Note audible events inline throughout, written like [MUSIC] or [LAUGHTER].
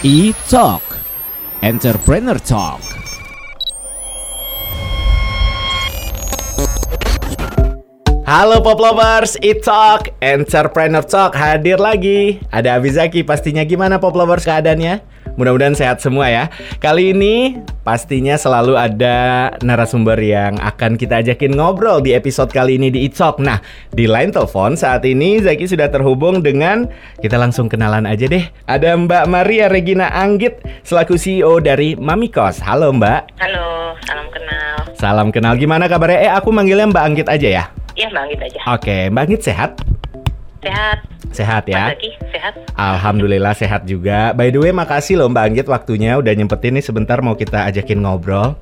E-Talk. Entrepreneur Talk. Halo Pop Lovers, E-Talk Entrepreneur Talk hadir lagi. Ada Abizaki, pastinya gimana Pop Lovers keadaannya? Mudah-mudahan sehat semua ya. Kali ini pastinya selalu ada narasumber yang akan kita ajakin ngobrol di episode kali ini di Italk. Nah, di line telepon saat ini Zaki sudah terhubung dengan kita langsung kenalan aja deh. Ada Mbak Maria Regina Anggit selaku CEO dari Mamikos. Halo Mbak. Halo, salam kenal. Salam kenal. Gimana kabarnya? Eh, aku manggilnya Mbak Anggit aja ya. Iya, Mbak Anggit aja. Oke, Mbak Anggit sehat? Sehat. Sehat ya? Zaki, sehat. Alhamdulillah sehat juga. By the way, makasih loh Mbak Anggit waktunya udah nyempetin nih sebentar mau kita ajakin ngobrol.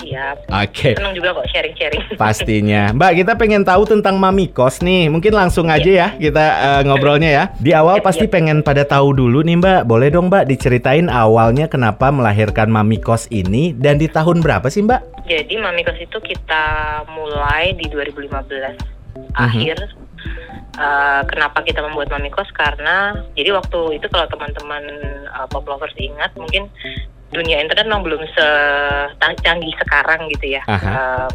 Siap. Oke. Senang juga kok sharing-sharing. [LAUGHS] Pastinya. Mbak, kita pengen tahu tentang Mami Kos nih. Mungkin langsung aja ya kita eh, ngobrolnya ya. Di awal Yap, pasti pengen pada tahu dulu nih Mbak. Boleh dong Mbak diceritain awalnya kenapa melahirkan Mami Kos ini dan di tahun berapa sih Mbak? Jadi Mamikos itu kita mulai di 2015 Mhm. akhir. Eh, kenapa kita membuat Mamikos? Karena jadi waktu itu kalau teman-teman eh, pop lovers ingat mungkin dunia internet memang belum secanggih sekarang gitu ya. Aha. Eh,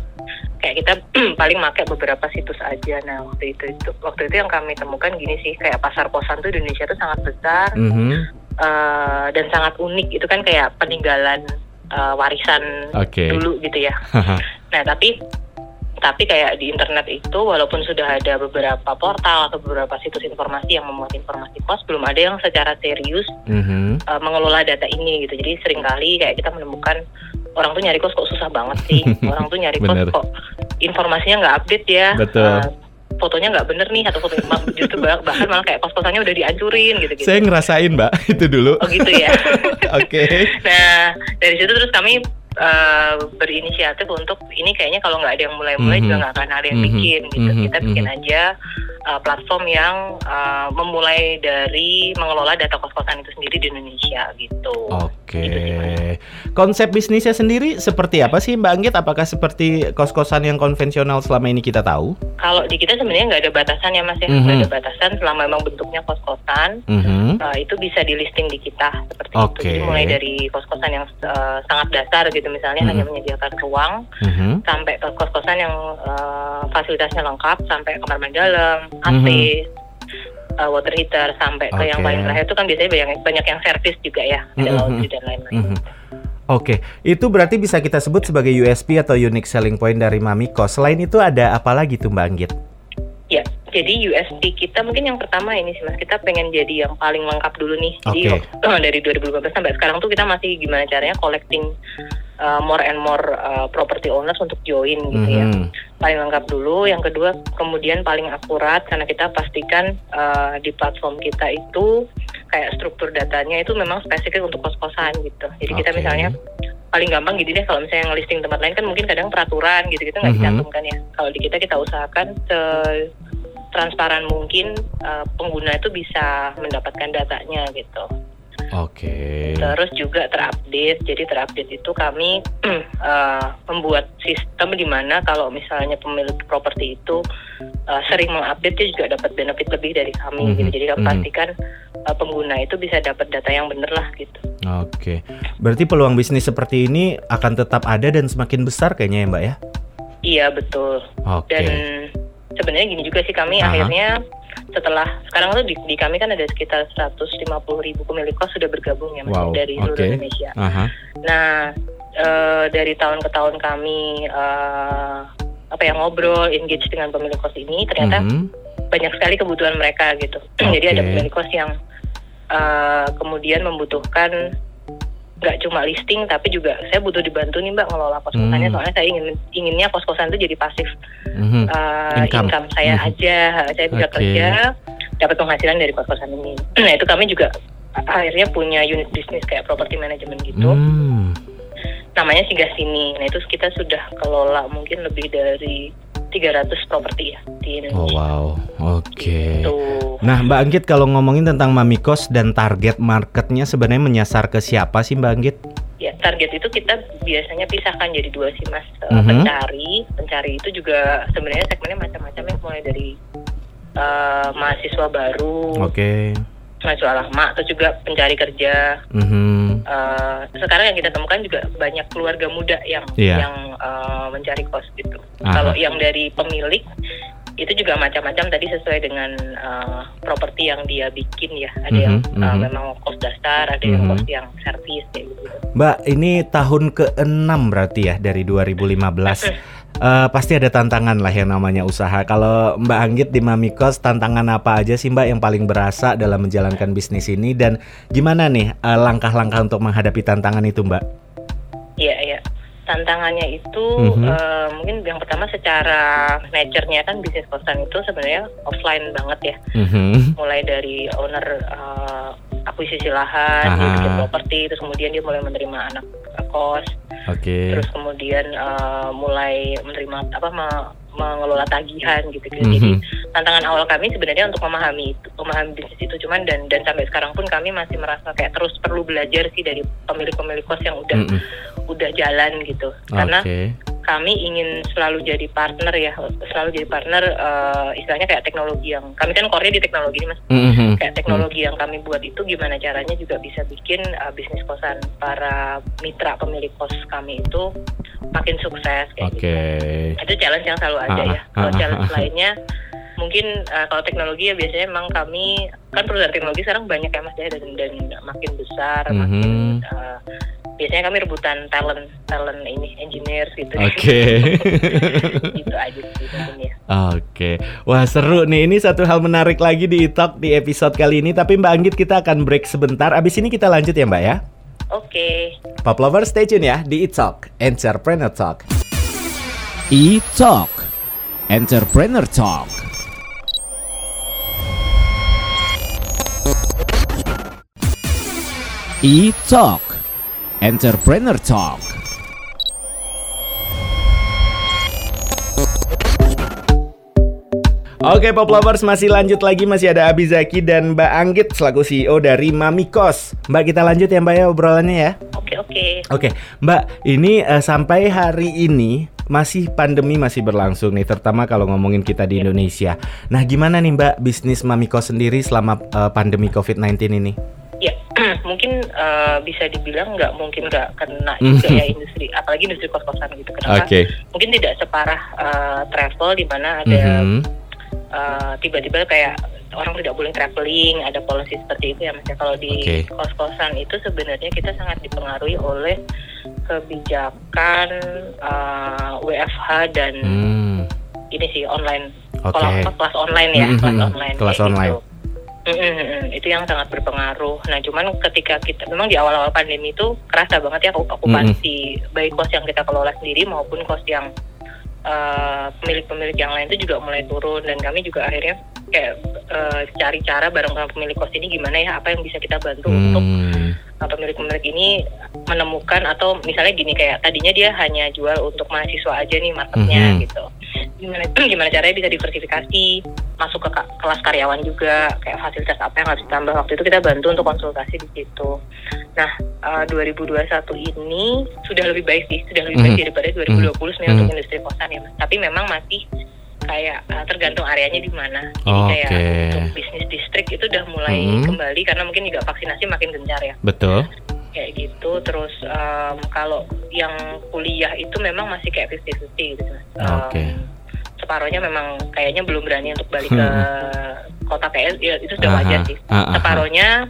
kayak kita [CLEARS THROAT] paling pakai beberapa situs aja. Nah waktu itu, itu waktu itu yang kami temukan gini sih kayak pasar kosan tuh di Indonesia tuh sangat besar. Mhm. eh, dan sangat unik itu kan kayak peninggalan eh, warisan Oke. dulu gitu ya. Nah tapi tapi kayak di internet itu walaupun sudah ada beberapa portal atau beberapa situs informasi yang memuat informasi kos belum ada yang secara serius Mhm. eh, mengelola data ini gitu. Jadi sering kali kayak kita menemukan orang tuh nyari kos kok susah banget sih. [LAUGHS] orang tuh nyari kos kok informasinya nggak update ya. Betul. Eh, fotonya nggak bener nih atau foto [LAUGHS] justru bah- bahkan malah kayak kos-kosannya udah dihancurin gitu-gitu. Saya ngerasain Mbak [LAUGHS] itu dulu. Oh gitu ya. Oke. Nah, dari situ terus kami eh, berinisiatif untuk ini kayaknya kalau nggak ada yang mulai-mulai Mhm. juga nggak akan ada yang Mhm. bikin gitu. Mhm. Kita bikin Mhm. aja eh, platform yang eh, memulai dari mengelola data kos-kosan itu sendiri di Indonesia gitu. Oke. Gitu sih, Mas. Konsep bisnisnya sendiri seperti apa sih Mbak Anggit? Apakah seperti kos-kosan yang konvensional selama ini kita tahu? Kalau di kita sebenarnya nggak ada batasan ya mas ya, Mhm. nggak ada batasan selama memang bentuknya kos-kosan. Mhm. eh, itu bisa di listing di kita seperti Oke. itu. Jadi mulai dari kos-kosan yang eh, sangat dasar gitu misalnya Mhm. hanya menyediakan ruang Mhm. sampai ke kos-kosan yang eh, fasilitasnya lengkap sampai kamar mandi dalam, AC, eh, water heater sampai ke yang paling terakhir itu kan biasanya banyak banyak yang servis juga ya, ada Mhm. laundry dan lain-lain. Mhm. Oke, itu berarti bisa kita sebut sebagai USP atau unique selling point dari Mamiko. Selain itu ada apa lagi tuh Mbak Anggit? Jadi USP kita mungkin yang pertama ini sih mas, kita pengen jadi yang paling lengkap dulu nih. Jadi Oke. waktu- [CLEARS THROAT] dari 2015 sampai sekarang tuh kita masih gimana caranya collecting uh, more and more uh, property owners untuk join gitu ya. Mhm. Paling lengkap dulu, yang kedua kemudian paling akurat karena kita pastikan uh, di platform kita itu kayak struktur datanya itu memang spesifik untuk kos-kosan gitu. Jadi kita Oke. misalnya paling gampang gini deh kalau misalnya ngelisting tempat lain kan mungkin kadang peraturan gitu-gitu nggak Mhm. dicantumkan ya. Kalau di kita kita usahakan se transparan mungkin uh, pengguna itu bisa mendapatkan datanya gitu. Oke. Terus juga terupdate. Jadi terupdate itu kami uh, [CLEARS THROAT] membuat sistem di mana kalau misalnya pemilik properti itu uh, sering mengupdate dia juga dapat benefit lebih dari kami. Mhm, gitu. Jadi kami mhm. pastikan uh, pengguna itu bisa dapat data yang benar lah gitu. Oke. Berarti peluang bisnis seperti ini akan tetap ada dan semakin besar kayaknya ya Mbak ya? Iya betul. Oke. Dan sebenarnya gini juga sih kami Aha. akhirnya setelah sekarang tuh di, di kami kan ada sekitar 150 ribu pemilik kos sudah bergabung ya Wow, dari seluruh oke. Indonesia. Aha. Nah, eh, dari tahun ke tahun kami eh, apa ya ngobrol, engage dengan pemilik kos ini, ternyata Mhm. banyak sekali kebutuhan mereka gitu. [CLEARS THROAT] Jadi ada pemilik kos yang eh, kemudian membutuhkan nggak cuma listing tapi juga saya butuh dibantu nih mbak ngelola kos kosannya Hmm. soalnya saya ingin inginnya kos kosan itu jadi pasif Mhm. eh, Income. income. saya Mhm. aja saya bisa Oke. kerja dapat penghasilan dari kos kosan ini [CLEARS THROAT] nah itu kami juga akhirnya punya unit bisnis kayak property management gitu Hmm. namanya Singgah Sini. Nah itu kita sudah kelola mungkin lebih dari 300 properti ya di Oh Indonesia. wow. Oke. Gitu. Nah, Mbak Anggit kalau ngomongin tentang Mamikos dan target marketnya sebenarnya menyasar ke siapa sih Mbak Anggit? Ya target itu kita biasanya pisahkan jadi dua sih mas. Eh, Mhm. Pencari, pencari itu juga sebenarnya segmennya macam-macam ya mulai dari eh, mahasiswa baru, Oke. Mahasiswa lama atau juga pencari kerja. Mhm. Eh, sekarang yang kita temukan juga banyak keluarga muda yang Iya. yang eh, mencari kos gitu. Aha. Kalau yang dari pemilik itu juga macam-macam tadi sesuai dengan eh, properti yang dia bikin ya. Ada yang Mhm, eh, mhm. memang kos dasar, ada yang Mhm. kos yang servis kayak gitu. Mbak, ini tahun ke-6 berarti ya dari 2015. Eh, pasti ada tantangan lah yang namanya usaha. Kalau Mbak Anggit di Mamikos, tantangan apa aja sih Mbak yang paling berasa dalam menjalankan bisnis ini dan gimana nih langkah-langkah untuk menghadapi tantangan itu Mbak? Iya, iya. Tantangannya itu Mhm. eh, mungkin yang pertama secara nature-nya kan bisnis kosan itu sebenarnya offline banget ya. Mhm. Mulai dari owner eh, akuisisi lahan, dia bikin properti, terus kemudian dia mulai menerima anak kos, Oke. terus kemudian eh, mulai menerima apa me- mengelola tagihan gitu gitu. Jadi Mhm. tantangan awal kami sebenarnya untuk memahami itu, memahami bisnis itu cuman dan dan sampai sekarang pun kami masih merasa kayak terus perlu belajar sih dari pemilik-pemilik kos yang udah Mhm. Udah jalan gitu. Karena kami ingin selalu jadi partner ya, selalu jadi partner eh, istilahnya kayak teknologi yang kami kan core di teknologi ini Mas. Mhm. Kayak teknologi yang kami buat itu gimana caranya juga bisa bikin eh, bisnis kosan para mitra pemilik kos kami itu makin sukses kayak gitu. Oke. Itu challenge yang selalu ada Ah, ya. Kalau ah, challenge ah, ah. lainnya mungkin eh, kalau teknologi ya biasanya emang kami kan perusahaan teknologi sekarang banyak ya Mas ya dan, dan makin besar, makin Mhm. Biasanya kami rebutan talent talent ini engineer gitu. Oke. [LAUGHS] gitu aja sih ya. Oke, wah seru nih. Ini satu hal menarik lagi di Italk di episode kali ini. Tapi Mbak Anggit kita akan break sebentar. Abis ini kita lanjut ya Mbak ya. Oke. Pop Lover stay tune ya di Italk Entrepreneur Talk. E-Talk Entrepreneur Talk E-Talk Entrepreneur Talk Oke Pop Lovers masih lanjut lagi masih ada Abi Zaki dan Mbak Anggit selaku CEO dari Mamikos. Mbak kita lanjut ya Mbak ya obrolannya ya. Oke oke. Oke, Mbak, ini eh, sampai hari ini masih pandemi masih berlangsung nih, terutama kalau ngomongin kita di Indonesia. Nah, gimana nih Mbak bisnis Mamiko sendiri selama eh, pandemi COVID-19 ini? Mungkin eh, bisa dibilang nggak mungkin nggak kena juga ya [LAUGHS] industri, apalagi industri kos-kosan gitu. Kenapa? Oke. Mungkin tidak separah eh, travel di mana ada Mhm. eh, tiba-tiba kayak orang tidak boleh traveling, ada policy seperti itu ya mas. ya. Kalau di Oke. kos-kosan itu sebenarnya kita sangat dipengaruhi oleh kebijakan eh, WFH dan Hmm, ini sih online Oke. kelas, kelas online ya Mhm, kelas online kelas online. gitu. Mm, mm, mm, itu yang sangat berpengaruh. Nah, cuman ketika kita memang di awal-awal pandemi itu kerasa banget ya okupansi baik kos yang kita kelola sendiri maupun kos yang eh, pemilik-pemilik yang lain itu juga mulai turun. Dan kami juga akhirnya kayak eh, cari cara bareng sama pemilik kos ini gimana ya apa yang bisa kita bantu untuk Hmm, uh, pemilik-pemilik ini menemukan atau misalnya gini kayak tadinya dia hanya jual untuk mahasiswa aja nih marketnya Mhm. gitu. Gimana gimana caranya bisa diversifikasi masuk ke kelas karyawan juga kayak fasilitas apa yang harus ditambah waktu itu kita bantu untuk konsultasi di situ nah uh, 2021 ini sudah lebih baik sih sudah lebih baik Mhm. daripada 2020 sebenarnya Mhm. untuk industri kosan ya mas tapi memang masih kayak uh, tergantung areanya di mana jadi kayak Oke. untuk bisnis distrik itu udah mulai Mhm. kembali karena mungkin juga vaksinasi makin gencar ya betul. kayak gitu terus em, kalau yang kuliah itu memang masih kayak 50-50 gitu Mas. Oke. Separohnya memang kayaknya belum berani untuk balik ke kota PS ya itu sudah Aha, wajar sih aha. separohnya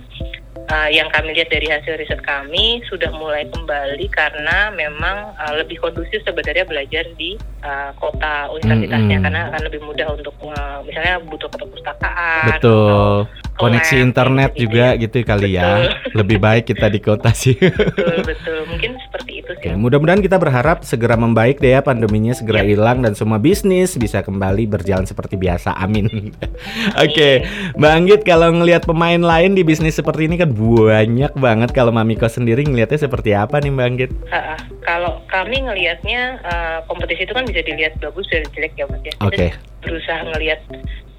eh, yang kami lihat dari hasil riset kami sudah mulai kembali karena memang eh, lebih kondusif sebenarnya belajar di eh, kota universitasnya Mm-mm. karena akan lebih mudah untuk eh, misalnya butuh ke perpustakaan Betul. atau Koneksi internet gitu-gitu juga ya. gitu kali ya. Betul. Lebih baik kita di kota sih. betul [LAUGHS] betul mungkin seperti itu Oke, sih mudah-mudahan kita berharap segera membaik deh ya pandeminya segera Yap. hilang dan semua bisnis bisa kembali berjalan seperti biasa. Amin. [LAUGHS] Oke, Mbak Anggit kalau ngelihat pemain lain di bisnis seperti ini kan banyak banget. Kalau Mamiko sendiri ngelihatnya seperti apa nih Mbak Anggit? Ha-ha. Kalau kami ngelihatnya eh, kompetisi itu kan bisa dilihat bagus dan jelek ya mas ya. Oke. berusaha ngelihat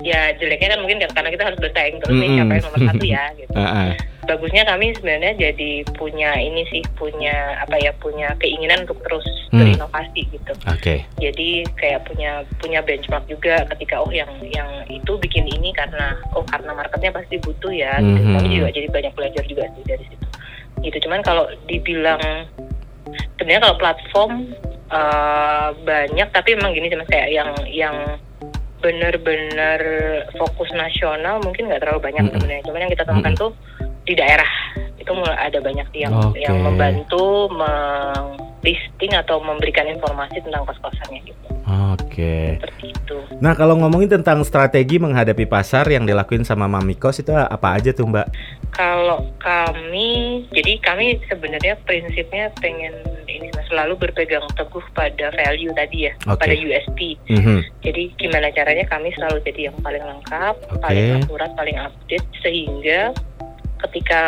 ya jeleknya kan mungkin karena kita harus bersaing terus nih Mm-mm. siapa yang nomor satu ya gitu. [LAUGHS] Heeh. Bagusnya kami sebenarnya jadi punya ini sih punya apa ya punya keinginan untuk terus Hmm. berinovasi gitu. Oke. Jadi kayak punya punya benchmark juga ketika oh yang yang itu bikin ini karena oh karena marketnya pasti butuh ya. Gitu. Mhm. Kami juga jadi banyak belajar juga sih dari situ. Gitu cuman kalau dibilang sebenarnya kalau platform eh, banyak tapi emang gini sih mas kayak yang yang benar-benar fokus nasional mungkin nggak terlalu banyak Mm-mm. sebenarnya. Cuman yang kita temukan Mm-mm. tuh di daerah itu mulai ada banyak yang Oke. yang membantu listing atau memberikan informasi tentang kos-kosannya gitu. Oke. Itu. Nah, kalau ngomongin tentang strategi menghadapi pasar yang dilakuin sama Mami Kos itu apa aja tuh, Mbak? Kalau kami, jadi kami sebenarnya prinsipnya pengen ini selalu berpegang teguh pada value tadi ya, Oke. pada USP. Mhm. Jadi gimana caranya kami selalu jadi yang paling lengkap, Oke. paling akurat, paling update sehingga ketika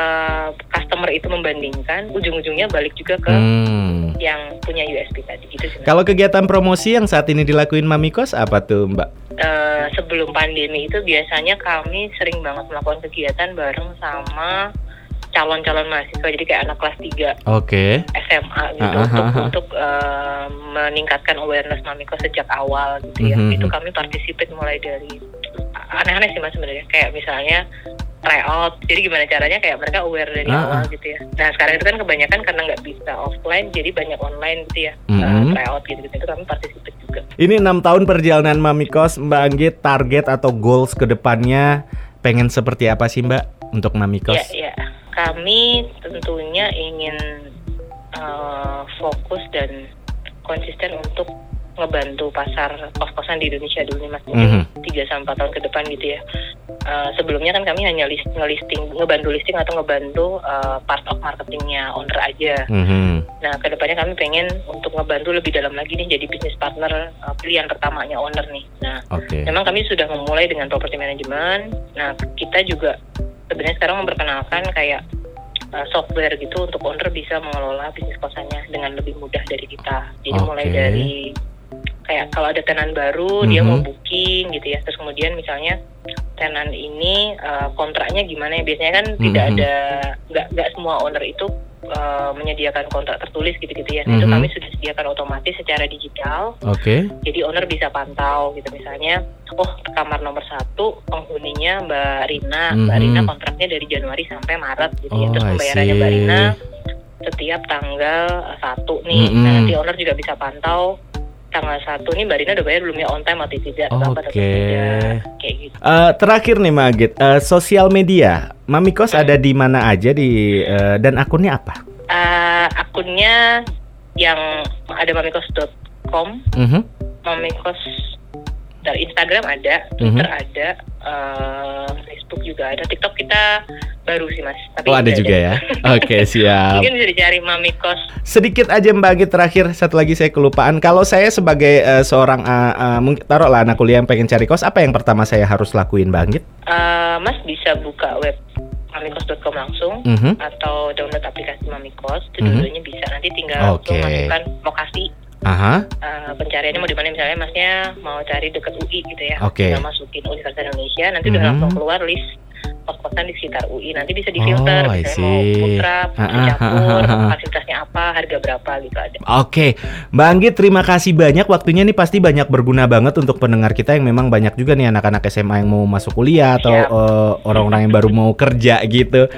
customer itu membandingkan, ujung-ujungnya balik juga ke Hmm. Yang punya USP tadi gitu sih. Kalau kegiatan promosi yang saat ini dilakuin Mami Kos apa tuh, Mbak? Eh, sebelum pandemi itu biasanya kami sering banget melakukan kegiatan bareng sama calon-calon mahasiswa jadi kayak anak kelas 3 Oke. SMA gitu Ah, ah, untuk untuk eh, meningkatkan awareness Mamiko sejak awal gitu ya. Mhm. Itu kami participate mulai dari aneh-aneh sih Mas sebenarnya kayak misalnya tryout. Jadi gimana caranya kayak mereka aware dari Ah, awal ah. gitu ya. Nah, sekarang itu kan kebanyakan karena nggak bisa offline jadi banyak online gitu ya. eh, Mhm. tryout gitu-gitu itu kami participate juga. Ini enam tahun perjalanan Mami Kos, Mbak Anggit, target atau goals ke depannya pengen seperti apa sih, Mbak, untuk Mami Kos? Ya, ya. Kami tentunya ingin eh, fokus dan konsisten untuk ngebantu pasar kos-kosan di Indonesia dulu nih mas Mhm. 3 sampai 4 tahun ke depan gitu ya. Eh, sebelumnya kan kami hanya list ngelisting ngebantu listing atau ngebantu eh, part of marketingnya owner aja. Mhm. Nah ke depannya kami pengen untuk ngebantu lebih dalam lagi nih jadi bisnis partner eh, pilihan pertamanya owner nih. Nah Oke. Memang kami sudah memulai dengan property management. Nah, kita juga sebenarnya sekarang memperkenalkan kayak uh, software gitu untuk owner bisa mengelola bisnis kosannya dengan lebih mudah dari kita. Jadi mulai Oke. dari kayak kalau ada tenan baru dia Mhm. mau booking gitu ya. Terus kemudian misalnya tenan ini uh, kontraknya gimana ya? Biasanya kan tidak Mhm. ada nggak nggak semua owner itu uh, menyediakan kontrak tertulis gitu-gitu ya. Itu Mhm. kami sudah sediakan otomatis secara digital Oke. jadi owner bisa pantau gitu misalnya oh kamar nomor satu penghuninya Mbak Rina Mbak Mhm. Rina kontraknya dari Januari sampai Maret gitu ya Oh, terus I pembayarannya. Mbak Rina setiap tanggal satu nih Mhm. nah nanti owner juga bisa pantau tanggal satu nih Mbak Rina udah bayar belum ya on time atau tidak Oke. kayak gitu Eh, terakhir nih, Mbak Anggit, eh, sosial media, Mami Kos ada di mana aja di eh, dan akunnya apa? Eh, akunnya yang ada mamikos.com Mhm. mamikos dari Instagram ada, Mhm. Twitter ada, eh, Facebook juga ada, TikTok kita baru sih mas. Tapi Oh, ada juga ya. Oke, [LAUGHS] siap. Mungkin bisa dicari Mamikos. Sedikit aja Mbak Anggit terakhir satu lagi saya kelupaan. Kalau saya sebagai eh, seorang eh, mungkin taruhlah anak kuliah yang pengen cari kos, apa yang pertama saya harus lakuin Mbak? Eh, mas bisa buka web mamikos.com langsung Mhm. atau download aplikasi Mamikos. Itu Mhm. dua-duanya bisa. Nanti tinggal langsung masukkan lokasi Aha. eh, pencariannya mau di mana misalnya masnya mau cari deket UI gitu ya. Oke. Tinggal masukin Universitas Indonesia. Nanti udah Mhm. langsung keluar list kos-kosan di sekitar UI. Nanti bisa difilter. Oh, misalnya mau putra, Ah, ah, campur, ah, ah. fasilitasnya apa, harga berapa gitu ada. Oke, Mbak Anggit terima kasih banyak waktunya nih pasti banyak berguna banget untuk pendengar kita yang memang banyak juga nih anak-anak SMA yang mau masuk kuliah atau Siap. eh, orang-orang yang baru mau kerja gitu.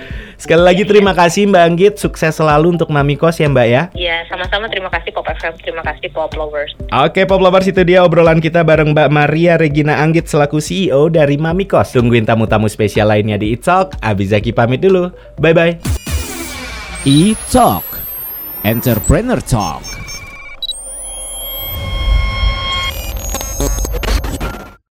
Sekali lagi terima kasih Mbak Anggit, sukses selalu untuk Mami Kos ya Mbak ya. Iya, sama-sama terima kasih Pop FM, terima kasih Pop Lovers. Oke Pop Lovers itu dia obrolan kita bareng Mbak Maria Regina Anggit selaku CEO dari Mami Kos. Tungguin tamu-tamu spesial lainnya di Italk. Abizaki pamit dulu. Bye bye. E-Talk Entrepreneur Talk